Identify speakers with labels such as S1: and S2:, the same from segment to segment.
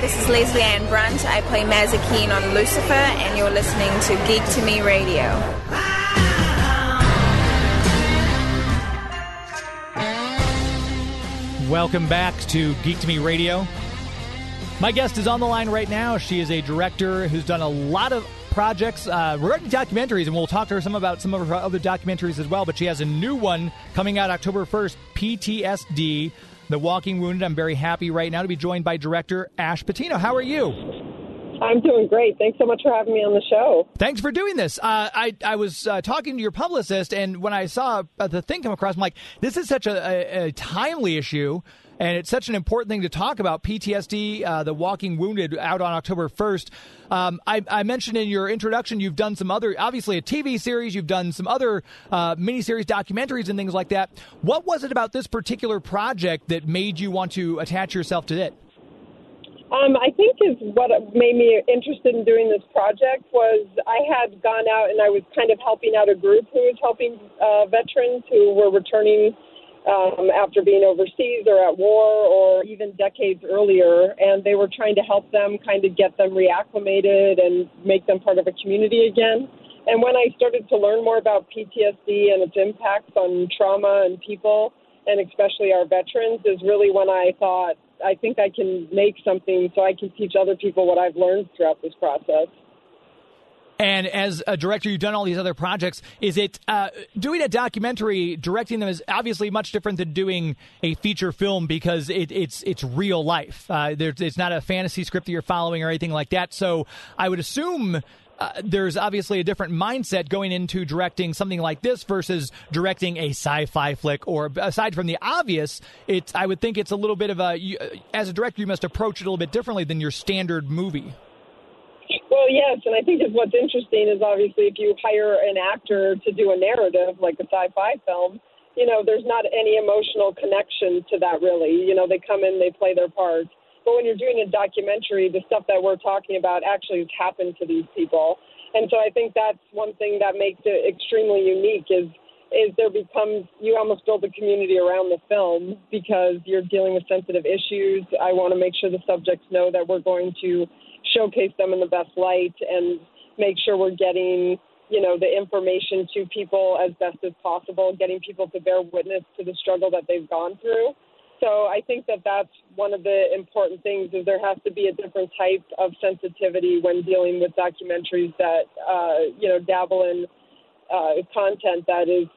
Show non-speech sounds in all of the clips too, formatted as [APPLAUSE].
S1: this is Lesley-Ann Brandt. I play Mazikeen on Lucifer, and you're listening to Geek to Me Radio.
S2: Welcome back to Geek to Me Radio. My guest is on the line right now. She is a director who's done a lot of projects uh, regarding documentaries, and we'll talk to her some about some of her other documentaries as well. But she has a new one coming out October 1st PTSD, The Walking Wounded. I'm very happy right now to be joined by director Ash Patino. How are you?
S3: I'm doing great. Thanks so much for having me on the show.
S2: Thanks for doing this. Uh, I I was uh, talking to your publicist, and when I saw the thing come across, I'm like, this is such a, a, a timely issue. And it's such an important thing to talk about PTSD, uh, the Walking Wounded, out on October 1st. Um, I, I, mentioned in your introduction you've done some other, obviously a TV series, you've done some other uh, miniseries, documentaries, and things like that. What was it about this particular project that made you want to attach yourself to it?
S3: Um, I think is what made me interested in doing this project was I had gone out and I was kind of helping out a group who was helping uh, veterans who were returning um, after being overseas or at war or even decades earlier, and they were trying to help them kind of get them reacclimated and make them part of a community again. And when I started to learn more about PTSD and its impacts on trauma and people, and especially our veterans, is really when I thought I think I can make something so I can teach other people what I've learned throughout this process.
S2: And as a director, you've done all these other projects. Is it uh, doing a documentary, directing them is obviously much different than doing a feature film because it, it's it's real life. Uh, it's not a fantasy script that you're following or anything like that. So I would assume uh, there's obviously a different mindset going into directing something like this versus directing a sci-fi flick. Or aside from the obvious, it's I would think it's a little bit of a you, as a director you must approach it a little bit differently than your standard movie.
S3: Well, yes, and I think is what's interesting is obviously if you hire an actor to do a narrative like a sci-fi film, you know, there's not any emotional connection to that really. You know, they come in, they play their parts. But when you're doing a documentary, the stuff that we're talking about actually has happened to these people. And so I think that's one thing that makes it extremely unique is is there becomes you almost build a community around the film because you're dealing with sensitive issues. I want to make sure the subjects know that we're going to showcase them in the best light and make sure we're getting you know the information to people as best as possible getting people to bear witness to the struggle that they've gone through. So i think that that's one of the important things is there has to be a different type of sensitivity when dealing with documentaries that uh, you know dabble in uh, content that is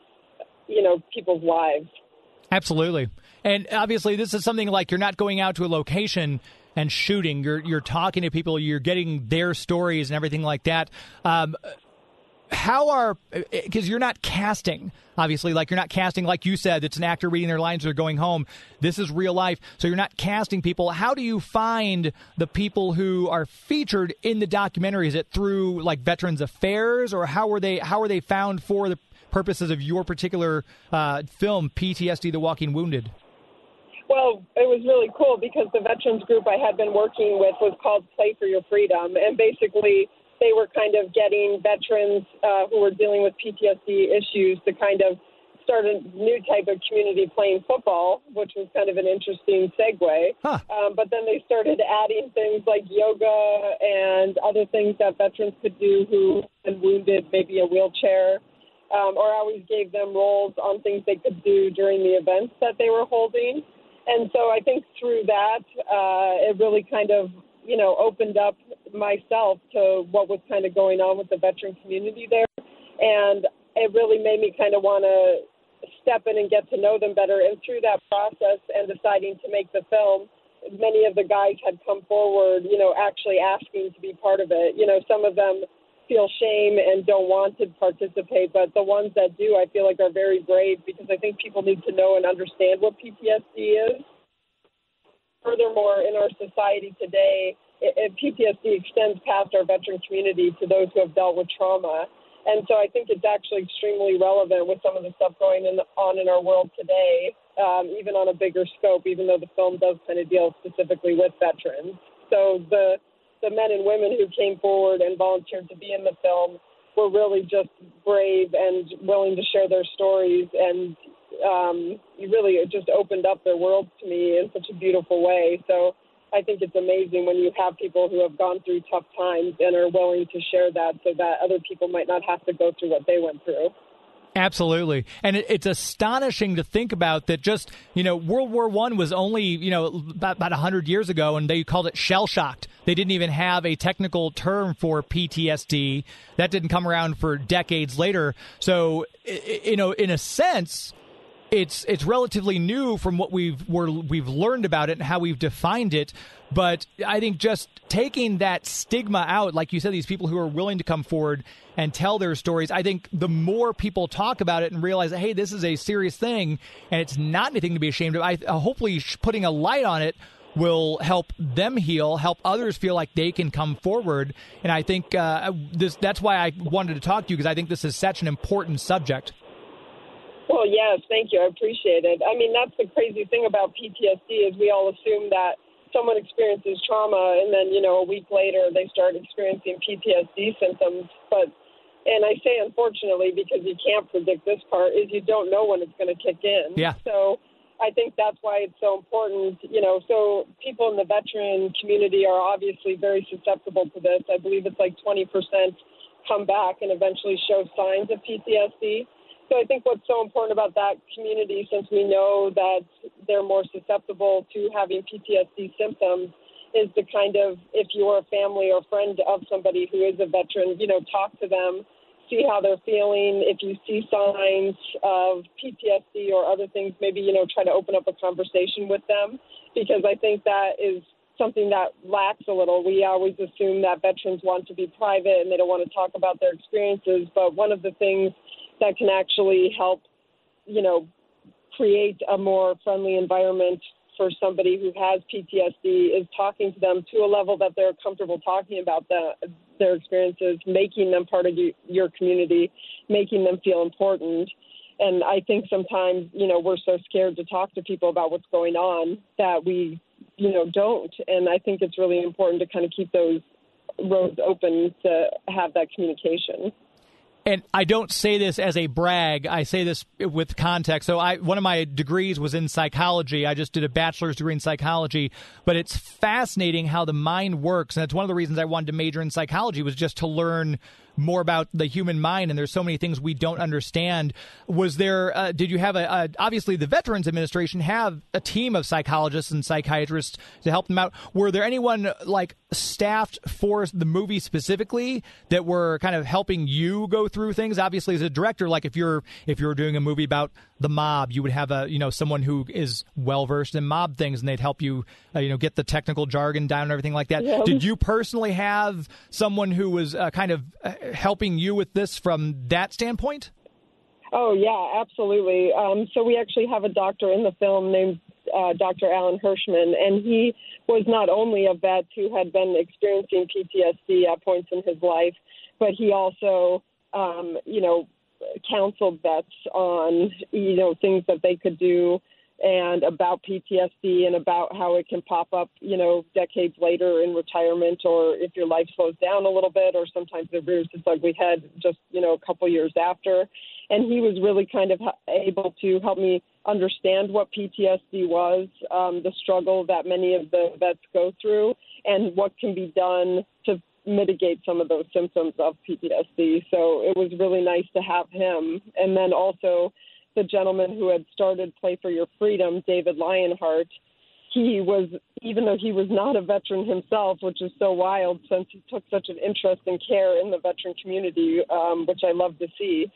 S3: you know people's lives.
S2: Absolutely. And obviously this is something like you're not going out to a location and shooting. You're you're talking to people. You're getting their stories and everything like that. Um, how are because you're not casting obviously like you're not casting like you said it's an actor reading their lines or going home this is real life so you're not casting people how do you find the people who are featured in the documentary is it through like veterans affairs or how were they how are they found for the purposes of your particular uh, film ptsd the walking wounded
S3: well, it was really cool because the veterans group I had been working with was called Play for Your Freedom. And basically, they were kind of getting veterans uh, who were dealing with PTSD issues to kind of start a new type of community playing football, which was kind of an interesting segue. Huh. Um, but then they started adding things like yoga and other things that veterans could do who been wounded, maybe a wheelchair. Um, or I always gave them roles on things they could do during the events that they were holding. And so I think through that, uh, it really kind of, you know, opened up myself to what was kind of going on with the veteran community there. And it really made me kind of want to step in and get to know them better. And through that process and deciding to make the film, many of the guys had come forward, you know, actually asking to be part of it. You know, some of them feel shame and don't want to participate, but the ones that do, I feel like are very brave because I think people need to know and understand what PTSD is. Furthermore, in our society today, it, it, PTSD extends past our veteran community to those who have dealt with trauma. And so I think it's actually extremely relevant with some of the stuff going in, on in our world today, um, even on a bigger scope, even though the film does kind of deal specifically with veterans. So the the men and women who came forward and volunteered to be in the film were really just brave and willing to share their stories and um, really it just opened up their world to me in such a beautiful way. So I think it's amazing when you have people who have gone through tough times and are willing to share that so that other people might not have to go through what they went through.
S2: Absolutely, and it, it's astonishing to think about that. Just you know, World War One was only you know about about hundred years ago, and they called it shell shocked. They didn't even have a technical term for PTSD. That didn't come around for decades later. So, you know, in a sense, it's it's relatively new from what we've we're, we've learned about it and how we've defined it. But I think just taking that stigma out, like you said, these people who are willing to come forward and tell their stories, I think the more people talk about it and realize hey, this is a serious thing and it's not anything to be ashamed of. I uh, hopefully putting a light on it will help them heal, help others feel like they can come forward. And I think uh, this that's why I wanted to talk to you because I think this is such an important subject.
S3: Well, yes, thank you. I appreciate it. I mean, that's the crazy thing about PTSD is we all assume that someone experiences trauma and then, you know, a week later they start experiencing PTSD symptoms. But and I say unfortunately because you can't predict this part is you don't know when it's going to kick in.
S2: Yeah.
S3: So I think that's why it's so important, you know, so people in the veteran community are obviously very susceptible to this. I believe it's like 20% come back and eventually show signs of PTSD. So I think what's so important about that community, since we know that they're more susceptible to having PTSD symptoms, is to kind of, if you're a family or friend of somebody who is a veteran, you know, talk to them, see how they're feeling. If you see signs of PTSD or other things, maybe, you know, try to open up a conversation with them because I think that is something that lacks a little. We always assume that veterans want to be private and they don't want to talk about their experiences, but one of the things that can actually help, you know, create a more friendly environment for somebody who has PTSD is talking to them to a level that they're comfortable talking about the, their experiences, making them part of your community, making them feel important. And I think sometimes, you know, we're so scared to talk to people about what's going on that we, you know, don't. And I think it's really important to kind of keep those roads open to have that communication
S2: and I don't say this as a brag. I say this with context. So, I one of my degrees was in psychology. I just did a bachelor's degree in psychology, but it's fascinating how the mind works, and it's one of the reasons I wanted to major in psychology was just to learn more about the human mind and there's so many things we don't understand. Was there uh, did you have a, a, obviously the veterans administration have a team of psychologists and psychiatrists to help them out. Were there anyone like staffed for the movie specifically that were kind of helping you go through things? Obviously as a director like if you're if you're doing a movie about the mob you would have a you know someone who is well versed in mob things and they'd help you uh, you know get the technical jargon down and everything like that. Yeah. did you personally have someone who was uh, kind of uh, helping you with this from that standpoint?
S3: Oh yeah, absolutely. Um, so we actually have a doctor in the film named uh, Dr. Alan Hirschman, and he was not only a vet who had been experiencing PTSD at points in his life, but he also, um, you know, counseled vets on, you know, things that they could do and about PTSD and about how it can pop up, you know, decades later in retirement or if your life slows down a little bit or sometimes it rears its ugly head just, you know, a couple years after. And he was really kind of able to help me understand what PTSD was, um, the struggle that many of the vets go through, and what can be done to mitigate some of those symptoms of PTSD. So it was really nice to have him. And then also, the gentleman who had started Play for Your Freedom, David Lionheart, he was, even though he was not a veteran himself, which is so wild since he took such an interest and care in the veteran community, um, which I love to see.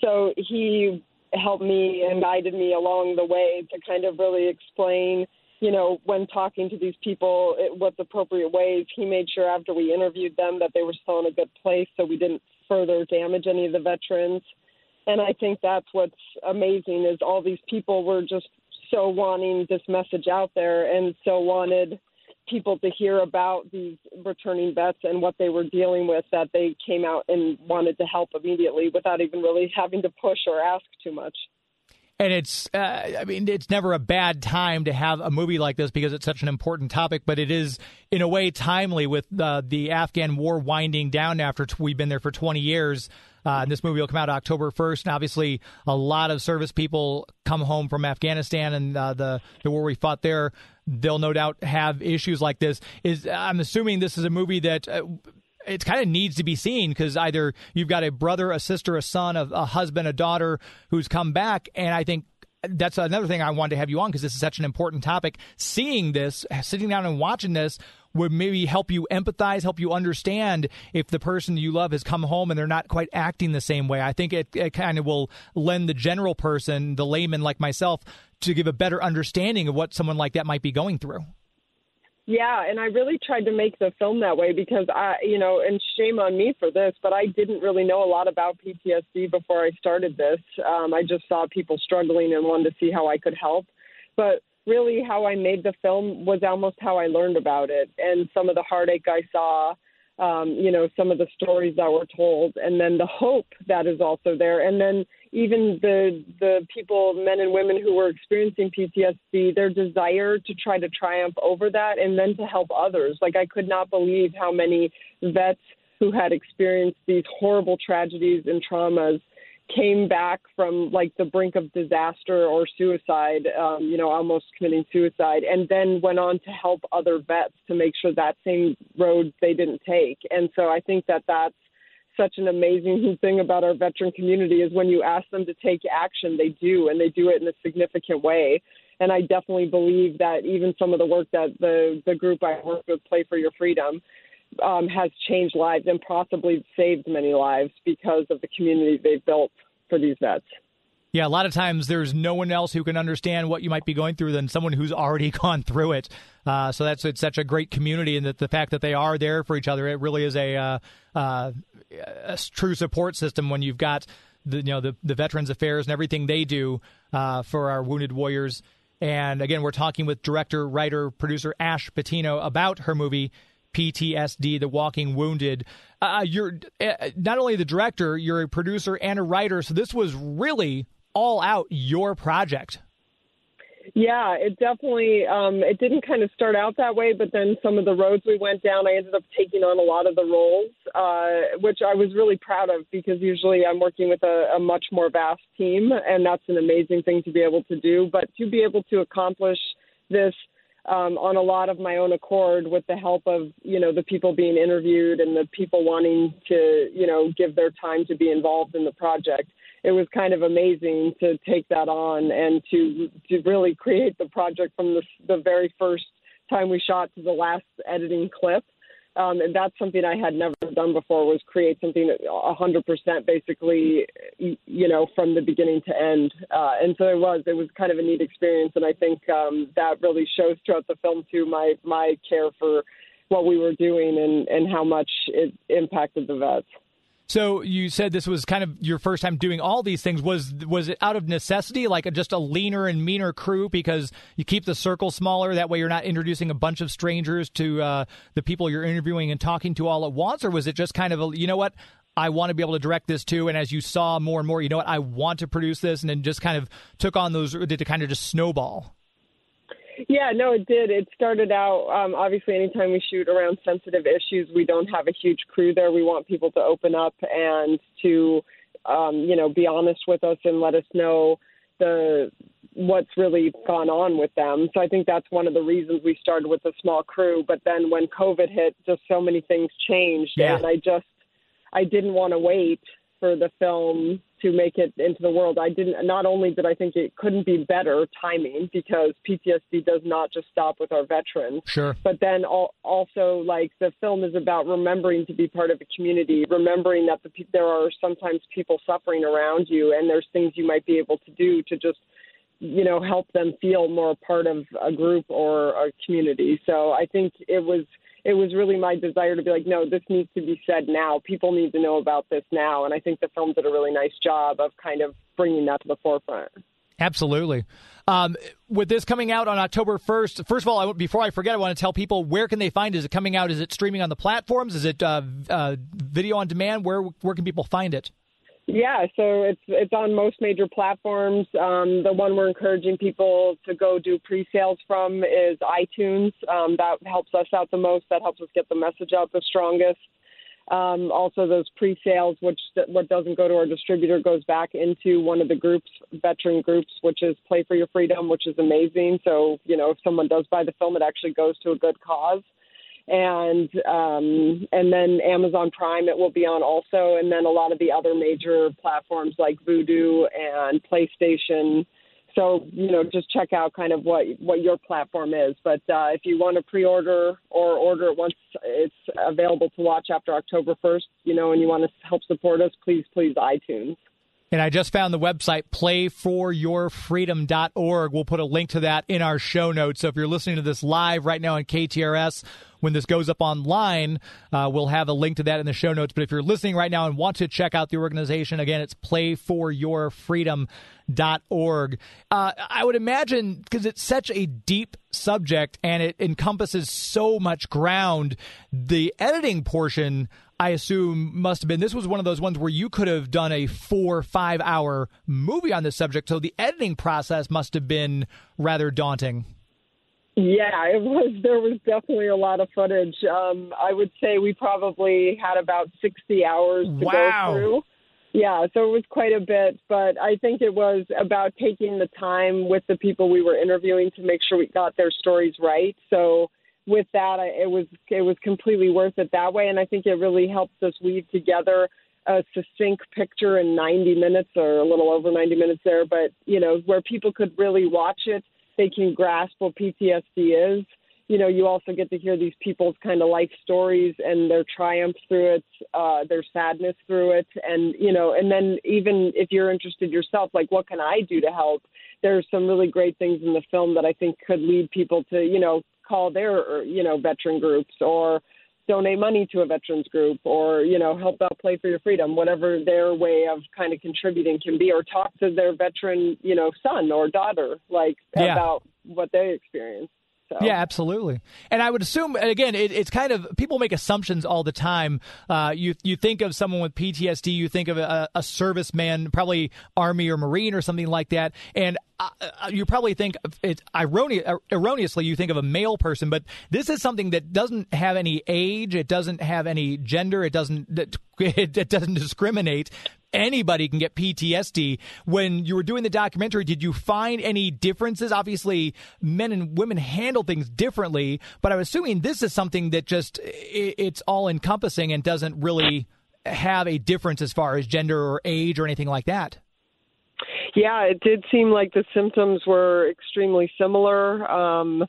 S3: So he helped me and guided me along the way to kind of really explain, you know, when talking to these people, it, what's appropriate ways. He made sure after we interviewed them that they were still in a good place so we didn't further damage any of the veterans. And I think that's what's amazing is all these people were just so wanting this message out there and so wanted people to hear about these returning vets and what they were dealing with that they came out and wanted to help immediately without even really having to push or ask too much.
S2: And it's uh, i mean it's never a bad time to have a movie like this because it's such an important topic but it is in a way timely with uh, the afghan war winding down after t- we've been there for 20 years uh, and this movie will come out October 1st. And obviously, a lot of service people come home from Afghanistan and uh, the, the war we fought there. they'll no doubt have issues like this. Is I'm assuming this is a movie that. Uh, it kind of needs to be seen because either you've got a brother, a sister, a son, a, a husband, a daughter who's come back, and I think that's another thing I wanted to have you on because this is such an important topic. Seeing this, sitting down and watching this would maybe help you empathize, help you understand if the person you love has come home and they're not quite acting the same way. I think it, it kind of will lend the general person, the layman like myself, to give a better understanding of what someone like that might be going through.
S3: Yeah, and I really tried to make the film that way because I, you know, and shame on me for this, but I didn't really know a lot about PTSD before I started this. Um, I just saw people struggling and wanted to see how I could help. But really, how I made the film was almost how I learned about it and some of the heartache I saw um, you know, some of the stories that were told, and then the hope that is also there, and then even the the people, men and women who were experiencing PTSD, their desire to try to triumph over that, and then to help others. Like I could not believe how many vets who had experienced these horrible tragedies and traumas came back from like the brink of disaster or suicide, um, you know, almost committing suicide, and then went on to help other vets to make sure that same road they didn't take. And so I think that that's such an amazing thing about our veteran community is when you ask them to take action, they do, and they do it in a significant way. And I definitely believe that even some of the work that the the group I work with, Play for Your Freedom, um, has changed lives and possibly saved many lives because of the community they've built for these vets.
S2: Yeah, a lot of times there's no one else who can understand what you might be going through than someone who's already [LAUGHS] gone through it. Uh, so that's it's such a great community, and that the fact that they are there for each other, it really is a, uh, uh, a true support system when you've got the you know the, the Veterans Affairs and everything they do uh, for our wounded warriors. And again, we're talking with director, writer, producer Ash Patino about her movie PTSD, The Walking Wounded. Uh, you're uh, not only the director, you're a producer and a writer. So this was really all out your project.
S3: Yeah, it definitely um, it didn't kind of start out that way, but then some of the roads we went down, I ended up taking on a lot of the roles, uh, which I was really proud of because usually I'm working with a, a much more vast team, and that's an amazing thing to be able to do. But to be able to accomplish this um, on a lot of my own accord with the help of you know the people being interviewed and the people wanting to you know give their time to be involved in the project it was kind of amazing to take that on and to to really create the project from the the very first time we shot to the last editing clip um, and that's something I had never done before was create something 100% basically, you know, from the beginning to end. Uh, and so it was, it was kind of a neat experience. And I think um, that really shows throughout the film too, my, my care for what we were doing and, and how much it impacted the vets.
S2: So you said this was kind of your first time doing all these things. Was was it out of necessity, like a, just a leaner and meaner crew, because you keep the circle smaller? That way, you're not introducing a bunch of strangers to uh, the people you're interviewing and talking to all at once, or was it just kind of a, you know what? I want to be able to direct this too. And as you saw more and more, you know what? I want to produce this, and then just kind of took on those. Did it kind of just snowball?
S3: Yeah, no, it did. It started out um, obviously anytime we shoot around sensitive issues, we don't have a huge crew there. We want people to open up and to um, you know be honest with us and let us know the what's really gone on with them. So I think that's one of the reasons we started with a small crew. But then when COVID hit, just so many things changed,
S2: yeah.
S3: and I just I didn't want to wait for the film to make it into the world. I didn't. Not only did I think it couldn't be better timing because PTSD does not just stop with our veterans.
S2: Sure.
S3: But then also, like the film is about remembering to be part of a community, remembering that the, there are sometimes people suffering around you, and there's things you might be able to do to just you know help them feel more part of a group or a community. So I think it was it was really my desire to be like, no, this needs to be said now. People need to know about this now. And I think the film did a really nice job of kind of bringing that to the forefront.
S2: Absolutely. Um, with this coming out on October 1st, first of all, I, before I forget, I want to tell people where can they find it? Is it coming out? Is it streaming on the platforms? Is it uh, uh, video on demand? Where where can people find it?
S3: Yeah, so it's it's on most major platforms. Um, the one we're encouraging people to go do pre-sales from is iTunes. Um, that helps us out the most. That helps us get the message out the strongest. Um, also, those pre-sales, which what doesn't go to our distributor, goes back into one of the groups, veteran groups, which is Play for Your Freedom, which is amazing. So, you know, if someone does buy the film, it actually goes to a good cause. And um, and then Amazon Prime, it will be on also, and then a lot of the other major platforms like Vudu and PlayStation. So you know just check out kind of what what your platform is. But uh, if you want to pre-order or order it once it's available to watch after october 1st you know and you want to help support us please please itunes
S2: and I just found the website playforyourfreedom.org. We'll put a link to that in our show notes. So if you're listening to this live right now on KTRS, when this goes up online, uh, we'll have a link to that in the show notes. But if you're listening right now and want to check out the organization, again, it's playforyourfreedom.org. Uh, I would imagine because it's such a deep subject and it encompasses so much ground, the editing portion. I assume must have been this was one of those ones where you could have done a four five hour movie on this subject. So the editing process must have been rather daunting.
S3: Yeah, it was. There was definitely a lot of footage. Um, I would say we probably had about 60 hours to
S2: wow.
S3: go through. Yeah, so it was quite a bit, but I think it was about taking the time with the people we were interviewing to make sure we got their stories right. So with that, it was it was completely worth it that way, and I think it really helps us weave together a succinct picture in 90 minutes or a little over 90 minutes there, but you know where people could really watch it they can grasp what PTSD is. You know, you also get to hear these people's kind of life stories and their triumphs through it, uh, their sadness through it, and you know, and then even if you're interested yourself, like what can I do to help? There's some really great things in the film that I think could lead people to, you know, call their, you know, veteran groups or donate money to a veterans group or you know help out play for your freedom whatever their way of kind of contributing can be or talk to their veteran you know son or daughter like yeah. about what they experienced so.
S2: Yeah, absolutely. And I would assume, again, it, it's kind of people make assumptions all the time. Uh, you you think of someone with PTSD, you think of a, a serviceman, probably Army or Marine or something like that, and uh, uh you probably think erroneous, uh, erroneously you think of a male person, but this is something that doesn't have any age, it doesn't have any gender, it doesn't [LAUGHS] it doesn't discriminate anybody can get PTSD. When you were doing the documentary, did you find any differences? Obviously, men and women handle things differently, but I'm assuming this is something that just it's all encompassing and doesn't really have a difference as far as gender or age or anything like that.
S3: Yeah, it did seem like the symptoms were extremely similar. Um,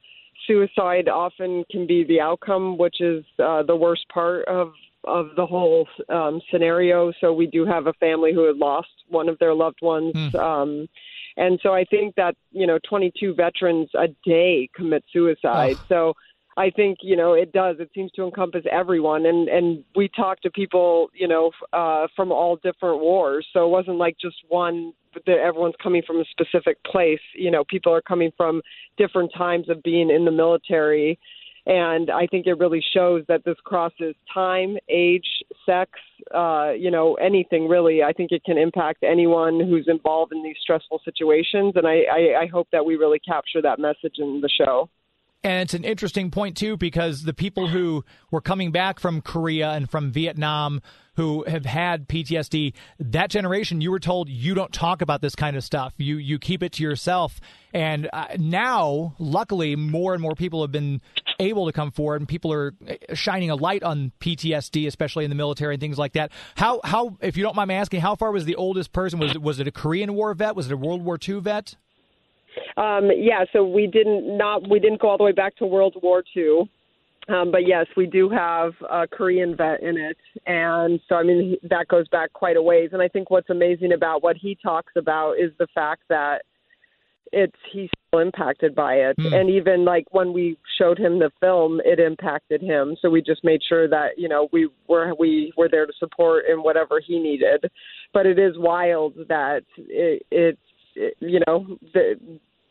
S3: suicide often can be the outcome, which is uh, the worst part of of the whole um, scenario. So we do have a family who had lost one of their loved ones. Mm. Um, and so I think that, you know, 22 veterans a day commit suicide. Oh. So I think, you know, it does. It seems to encompass everyone. And, and we talk to people, you know, uh, from all different wars. So it wasn't like just one that everyone's coming from a specific place. You know, people are coming from different times of being in the military and I think it really shows that this crosses time, age, sex, uh, you know, anything really. I think it can impact anyone who's involved in these stressful situations, and I, I, I hope that we really capture that message in the show.
S2: And it's an interesting point, too, because the people who were coming back from Korea and from Vietnam who have had PTSD, that generation, you were told you don't talk about this kind of stuff. You you keep it to yourself. And uh, now, luckily, more and more people have been able to come forward, and people are uh, shining a light on PTSD, especially in the military and things like that. How how, if you don't mind me asking, how far was the oldest person? Was it was it a Korean War vet? Was it a World War II vet?
S3: Um, yeah, so we didn't not we didn't go all the way back to World War II. Um, but yes, we do have a Korean vet in it. And so, I mean, that goes back quite a ways. And I think what's amazing about what he talks about is the fact that it's he's still impacted by it. Mm. And even like when we showed him the film, it impacted him. So we just made sure that, you know, we were, we were there to support in whatever he needed. But it is wild that it, it's, it, you know, the,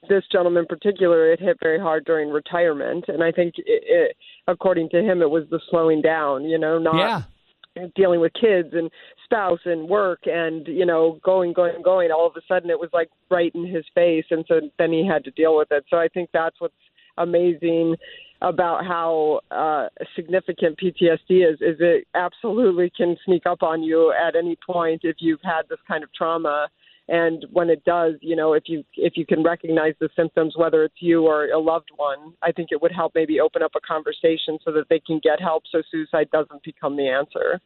S3: this gentleman in particular, it hit very hard during retirement, and I think, it, it, according to him, it was the slowing down. You know, not
S2: yeah.
S3: dealing with kids and spouse and work, and you know, going, going, going. All of a sudden, it was like right in his face, and so then he had to deal with it. So I think that's what's amazing about how uh, significant PTSD is. Is it absolutely can sneak up on you at any point if you've had this kind of trauma. And when it does, you know, if you if you can recognize the symptoms, whether it's you or a loved one, I think it would help maybe open up a conversation so that they can get help, so suicide doesn't become the answer.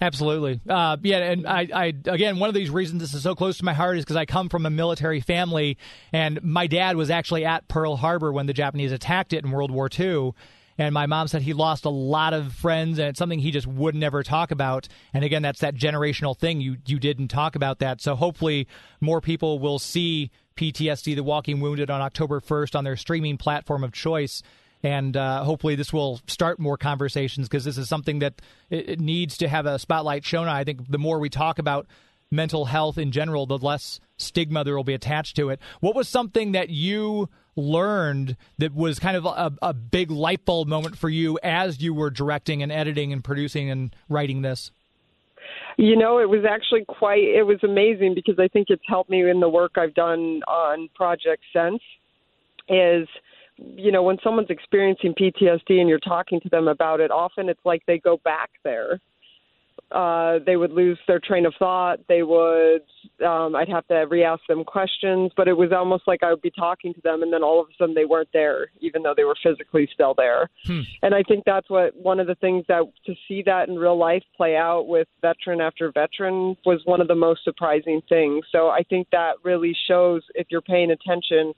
S2: Absolutely. Uh, yeah, and I, I, again, one of these reasons this is so close to my heart is because I come from a military family, and my dad was actually at Pearl Harbor when the Japanese attacked it in World War II. And my mom said he lost a lot of friends, and it's something he just would never talk about. And again, that's that generational thing. You you didn't talk about that, so hopefully more people will see PTSD: The Walking Wounded on October 1st on their streaming platform of choice and uh, hopefully this will start more conversations because this is something that it, it, needs to have a spotlight shown on. I think the more we talk about mental health in general, the less stigma there will be attached to it. What was something that you learned that was kind of a, a big light bulb moment for you as you were directing and editing and producing and writing this?
S3: You know, it was actually quite, it was amazing because I think it's helped me in the work I've done on projects since. Is you know, when someone's experiencing PTSD and you're talking to them about it, often it's like they go back there. Uh, they would lose their train of thought. They would, um, I'd have to re-ask them questions, but it was almost like I would be talking to them, and then all of a sudden they weren't there, even though they were physically still there. Hmm. And I think that's what one of the things that to see that in real life play out with veteran after veteran was one of the most surprising things. So I think that really shows if you're paying attention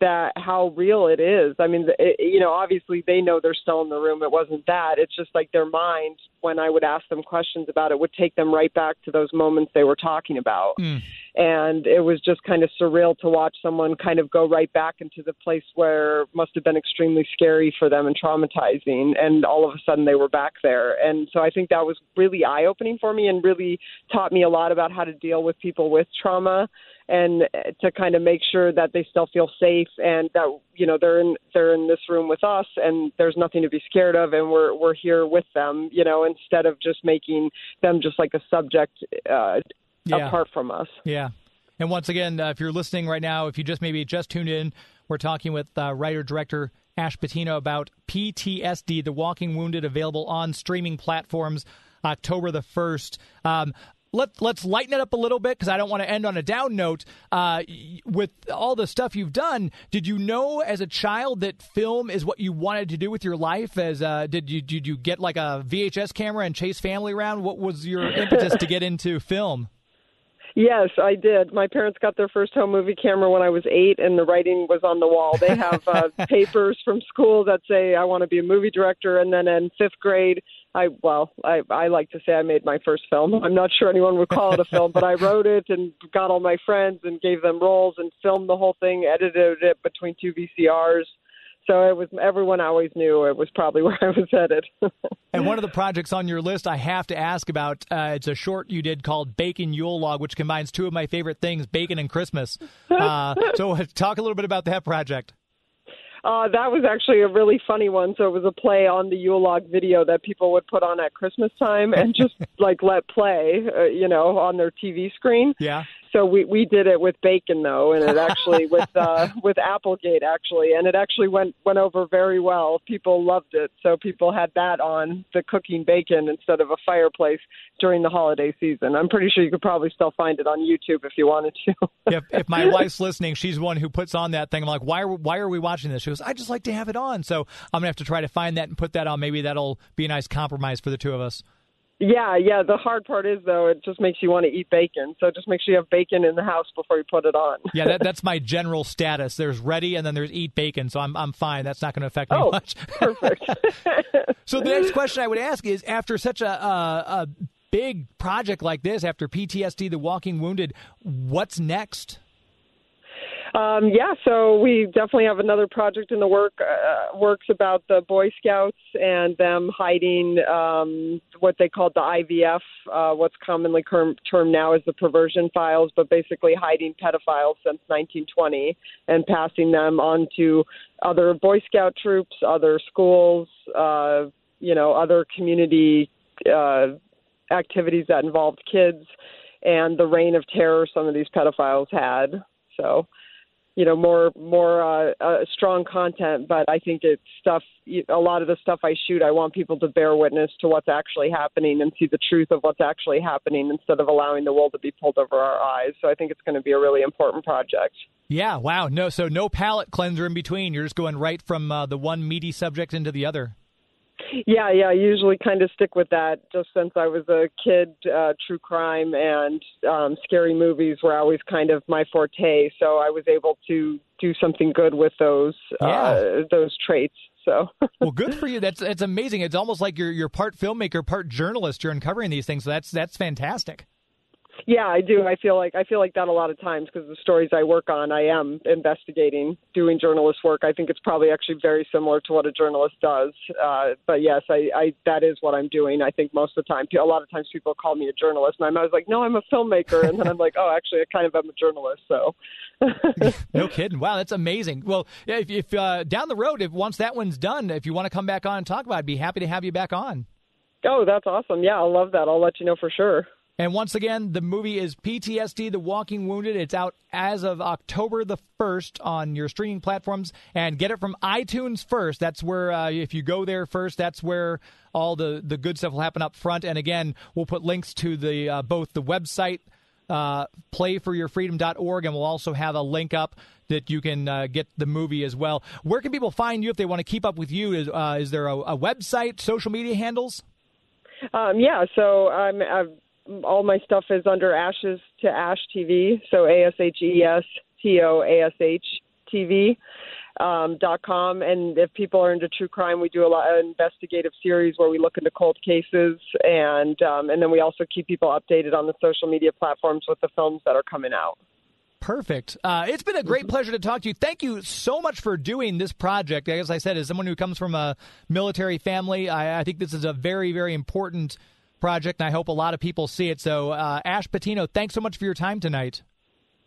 S3: that how real it is. I mean, it, you know, obviously they know they're still in the room. It wasn't that. It's just like their mind, when I would ask them questions about it, would take them right back to those moments they were talking about. Mm. And it was just kind of surreal to watch someone kind of go right back into the place where must have been extremely scary for them and traumatizing. And all of a sudden they were back there. And so I think that was really eye opening for me and really taught me a lot about how to deal with people with trauma and to kind of make sure that they still feel safe and that you know they're in they're in this room with us and there's nothing to be scared of and we're we're here with them you know instead of just making them just like a subject uh, yeah. apart from us
S2: yeah and once again uh, if you're listening right now if you just maybe just tuned in we're talking with uh, writer director Ash Patino about PTSD, The Walking Wounded, available on streaming platforms October the 1st. Um, let let's lighten it up a little bit because I don't want to end on a down note. Uh, with all the stuff you've done, did you know as a child that film is what you wanted to do with your life? As uh, did you did you get like a VHS camera and chase family around? What was your impetus to get into film?
S3: Yes, I did. My parents got their first home movie camera when I was eight, and the writing was on the wall. They have uh, [LAUGHS] papers from school that say I want to be a movie director, and then in fifth grade, I well, I I like to say I made my first film. I'm not sure anyone would call it a film, but I wrote it and got all my friends and gave them roles and filmed the whole thing, edited it between two VCRs. So it was everyone always knew it was probably [LAUGHS] where I was headed.
S2: and one of the projects on your list I have to ask about. Uh, it's a short you did called Bacon Yule Log, which combines two of my favorite things, bacon and Christmas. [LAUGHS] Uh, so talk a little bit about that project.
S3: Uh, that was actually a really funny one. So it was a play on the Yule log video that people would put on at Christmas time and just [LAUGHS] like let play, uh, you know, on their TV screen.
S2: Yeah
S3: so we we did it with bacon though, and it [LAUGHS] actually with uh, with Applegate actually, and it actually went went over very well. People loved it, so people had that on the cooking bacon instead of a fireplace during the holiday season. I'm pretty sure you could probably still find it on YouTube if you wanted to. [LAUGHS]
S2: if, if my [LAUGHS] wife's listening, she's one who puts on that thing. I'm like, why are why are we watching this? She goes, I just like to have it on, so I'm gonna have to try to find that and put that on. Maybe that'll be a nice compromise for the two of us.
S3: Yeah, yeah. The hard part is though, it just makes you want to eat bacon. So just make sure you have bacon in the house before you put it on.
S2: yeah, that, that's my [LAUGHS] general status. There's ready, and then there's eat bacon. So I'm I'm fine. That's not going to affect me
S3: oh,
S2: much. [LAUGHS]
S3: perfect. [LAUGHS]
S2: so the next question I would ask is: after such a, a, a big project like this, after PTSD, The Walking Wounded, what's next?
S3: Um, yeah, so we definitely have another project in the work uh, works about the Boy Scouts and them hiding um, what they called the IVF, uh, what's commonly term, termed now as the perversion files, but basically hiding pedophiles since 1920 and passing them on to other Boy Scout troops, other schools, uh, you know, other community uh, activities that involved kids, and the reign of terror some of these pedophiles had. So you know more more uh, uh, strong content. But I think it's stuff. A lot of the stuff I shoot, I want people to bear witness to what's actually happening and see the truth of what's actually happening instead of allowing the wool to be pulled over our eyes. So I think it's going to be a really important project.
S2: Yeah. Wow. No. So no palate cleanser in between. You're just going right from uh, the one meaty subject into the other.
S3: Yeah, yeah. I usually kind of stick with that just since I was a kid. Uh, true crime and um, scary movies were always kind of my forte. So I was able to do something good with those uh, yeah. uh, those traits. So [LAUGHS]
S2: well, good for you. That's that's amazing. It's almost like you're you're part filmmaker, part journalist. You're uncovering these things. So that's that's fantastic.
S3: Yeah, I do. I feel like I feel like that a lot of times because the stories I work on, I am investigating, doing journalist work. I think it's probably actually very similar to what a journalist does. Uh, but yes, I, I that is what I'm doing. I think most of the time, a lot of times people call me a journalist, and I'm always like, no, I'm a filmmaker, and then I'm like, oh, actually, I kind of am a journalist. So. [LAUGHS]
S2: no kidding! Wow, that's amazing. Well, if, if uh, down the road, if once that one's done, if you want to come back on and talk about, it, I'd be happy to have you back on.
S3: Oh, that's awesome! Yeah, I'll love that. I'll let you know for sure.
S2: And once again, the movie is PTSD The Walking Wounded. It's out as of October the 1st on your streaming platforms. And get it from iTunes first. That's where, uh, if you go there first, that's where all the, the good stuff will happen up front. And again, we'll put links to the uh, both the website, uh, playforyourfreedom.org, and we'll also have a link up that you can uh, get the movie as well. Where can people find you if they want to keep up with you? Is, uh, is there a, a, website, social media handles?
S3: Um, yeah, so I'm. All my stuff is under Ashes to Ash TV, so A S H E S T O A S H TV. Um, dot com and if people are into true crime we do a lot of investigative series where we look into cold cases and um, and then we also keep people updated on the social media platforms with the films that are coming out
S2: Perfect. Uh, it's been a great mm-hmm. pleasure to talk to you. Thank you so much for doing this project. As I said, as someone who comes from a military family, I, I think this is a very, very important project, and I hope a lot of people see it. So, uh, Ash Patino, thanks so much for your time tonight.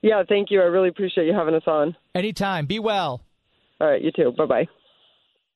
S3: Yeah, thank you. I really appreciate you having us on.
S2: Anytime. Be well.
S3: All right, you too. Bye bye.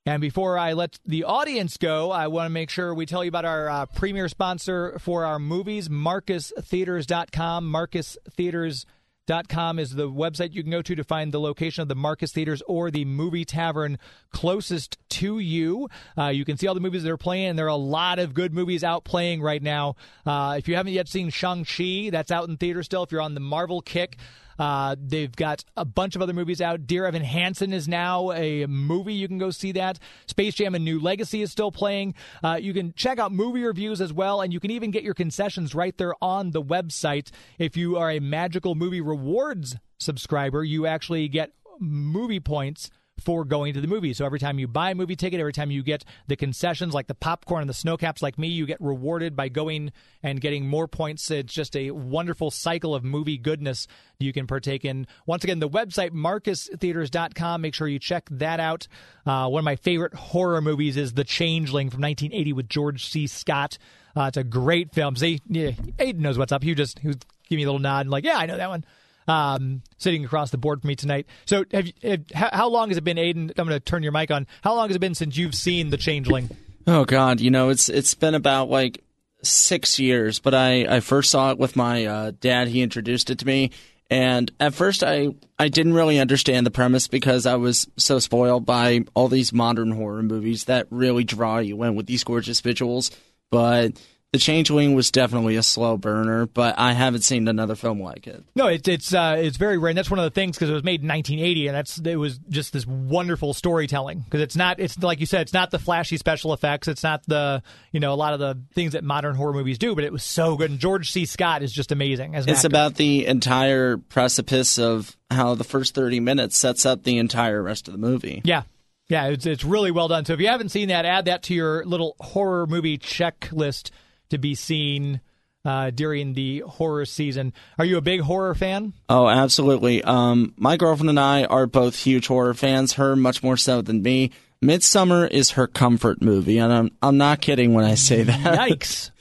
S2: And before I let the audience go, I want to make sure we tell you about our uh, premier sponsor for our movies, MarcusTheatres.com. Marcus Theatres Com is the website you can go to to find the location of the Marcus Theatres or the movie tavern closest to you. Uh, you can see all the movies that are playing. There are a lot of good movies out playing right now. Uh, if you haven't yet seen Shang-Chi, that's out in theater still. If you're on the Marvel kick, uh, they've got a bunch of other movies out. Dear Evan Hansen is now a movie. You can go see that. Space Jam: A New Legacy is still playing. Uh, you can check out movie reviews as well, and you can even get your concessions right there on the website. If you are a Magical Movie Rewards subscriber, you actually get movie points for going to the movies. So every time you buy a movie ticket, every time you get the concessions like the popcorn and the Sno-Caps like me, you get rewarded by going and getting more points. It's just a wonderful cycle of movie goodness you can partake in. Once again, the website, marcustheatres.com. Make sure you check that out. Uh, one of my favorite horror movies is The Changeling from 1980 with George C. Scott. Uh, it's a great film. See, yeah, Aiden knows what's up. He just he was giving me a little nod and like, yeah, I know that one um, sitting across the board for me tonight. So, have, have, how long has it been, Aiden? I'm going to turn your mic on. How long has it been since you've seen The Changeling?
S4: Oh God, you know it's it's been about like six years. But I I first saw it with my uh, dad. He introduced it to me, and at first I I didn't really understand the premise because I was so spoiled by all these modern horror movies that really draw you in with these gorgeous visuals. But the Changeling was definitely a slow burner, but I haven't seen another film like it.
S2: No, it's it's uh, it's very rare, and that's one of the things because it was made in 1980, and that's it was just this wonderful storytelling because it's not it's like you said, it's not the flashy special effects, it's not the you know a lot of the things that modern horror movies do, but it was so good. And George C. Scott is just amazing. As
S4: it's
S2: actor.
S4: about the entire precipice of how the first 30 minutes sets up the entire rest of the movie.
S2: Yeah, yeah, it's it's really well done. So if you haven't seen that, add that to your little horror movie checklist to be seen uh, during the horror season. Are you a big horror fan?
S4: Oh, absolutely. Um, my girlfriend and I are both huge horror fans. Her much more so than me. Midsommar is her comfort movie, and I'm I'm not kidding when I say that.
S2: Yikes!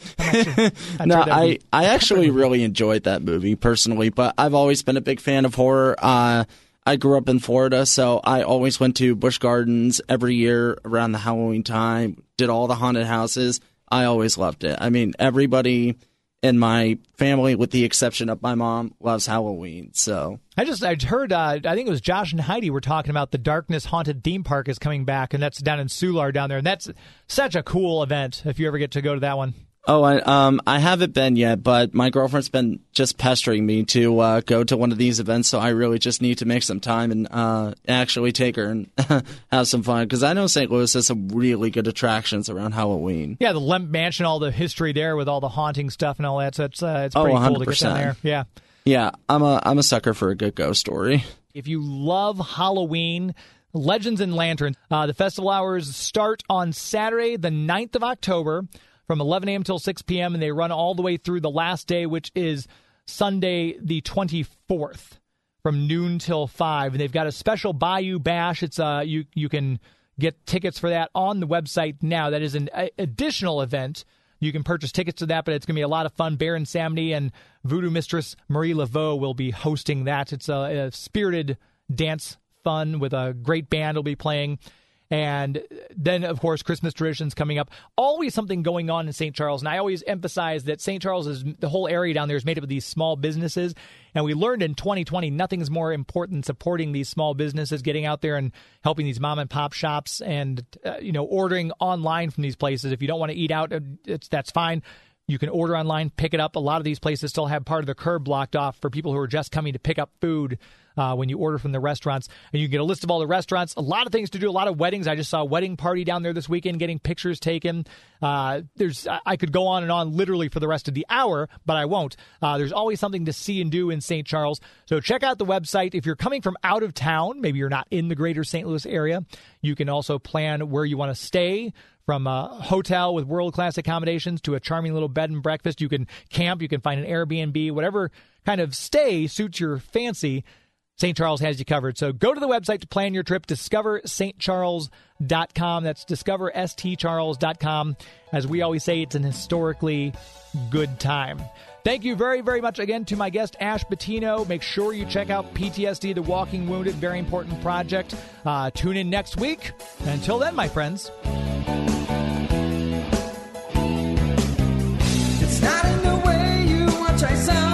S2: [LAUGHS]
S4: no, I I actually really enjoyed that movie personally, but I've always been a big fan of horror. Uh, I grew up in Florida, so I always went to Busch Gardens every year around the Halloween time. Did all the haunted houses. I always loved it. I mean, everybody in my family, with the exception of my mom, loves Halloween. So
S2: I just I heard uh, I think it was Josh and Heidi were talking about the Darkness Haunted theme park is coming back, and that's down in Soulard down there, and that's such a cool event if you ever get to go to that one.
S4: Oh, I um I haven't been yet, but my girlfriend's been just pestering me to uh, go to one of these events, so I really just need to make some time and uh, actually take her and [LAUGHS] have some fun because I know St. Louis has some really good attractions around Halloween.
S2: Yeah, the Lemp Mansion, all the history there with all the haunting stuff and all that. So it's uh, it's pretty oh, cool to get down there. Yeah,
S4: yeah, I'm a I'm a sucker for a good ghost story.
S2: If you love Halloween. Legends and Lanterns. Uh, the festival hours start on Saturday, the 9th of October from 11 a.m. till 6 p.m. and they run all the way through the last day, which is Sunday the 24th from noon till 5 and they've got a special Bayou Bash. It's uh you you can get tickets for that on the website now. That is an additional event. You can purchase tickets to that, but it's going to be a lot of fun. Baron Samedi and Voodoo Mistress Marie Laveau will be hosting that. It's a, a spirited dance fun with a great band will be playing. And then, of course, Christmas traditions coming up. Always something going on in St. Charles. And I always emphasize that St. Charles is the whole area down there is made up of these small businesses. And we learned in 2020 nothing's more important than supporting these small businesses, getting out there and helping these mom and pop shops and, uh, you know, ordering online from these places. If you don't want to eat out, uh, that's fine. You can order online, pick it up. A lot of these places still have part of the curb blocked off for people who are just coming to pick up food uh, when you order from the restaurants. And you get a list of all the restaurants. A lot of things to do, a lot of weddings. I just saw a wedding party down there this weekend getting pictures taken. Uh, there's I could go on and on literally for the rest of the hour, but I won't. Uh, there's always something to see and do in St. Charles. So check out the website. If you're coming from out of town, maybe you're not in the greater St. Louis area, you can also plan where you want to stay from a hotel with world class accommodations to a charming little bed and breakfast. You can camp, you can find an Airbnb, whatever kind of stay suits your fancy. St. Charles has you covered. So go to the website to plan your trip, discoverstcharles.com. That's discoverstcharles.com. As we always say, it's an historically good time. Thank you very, very much again to my guest, Ash Patino. Make sure you check out PTSD, The Walking Wounded, very important project. Uh, tune in next week. Until then, my friends. It's not in the way you watch I sound.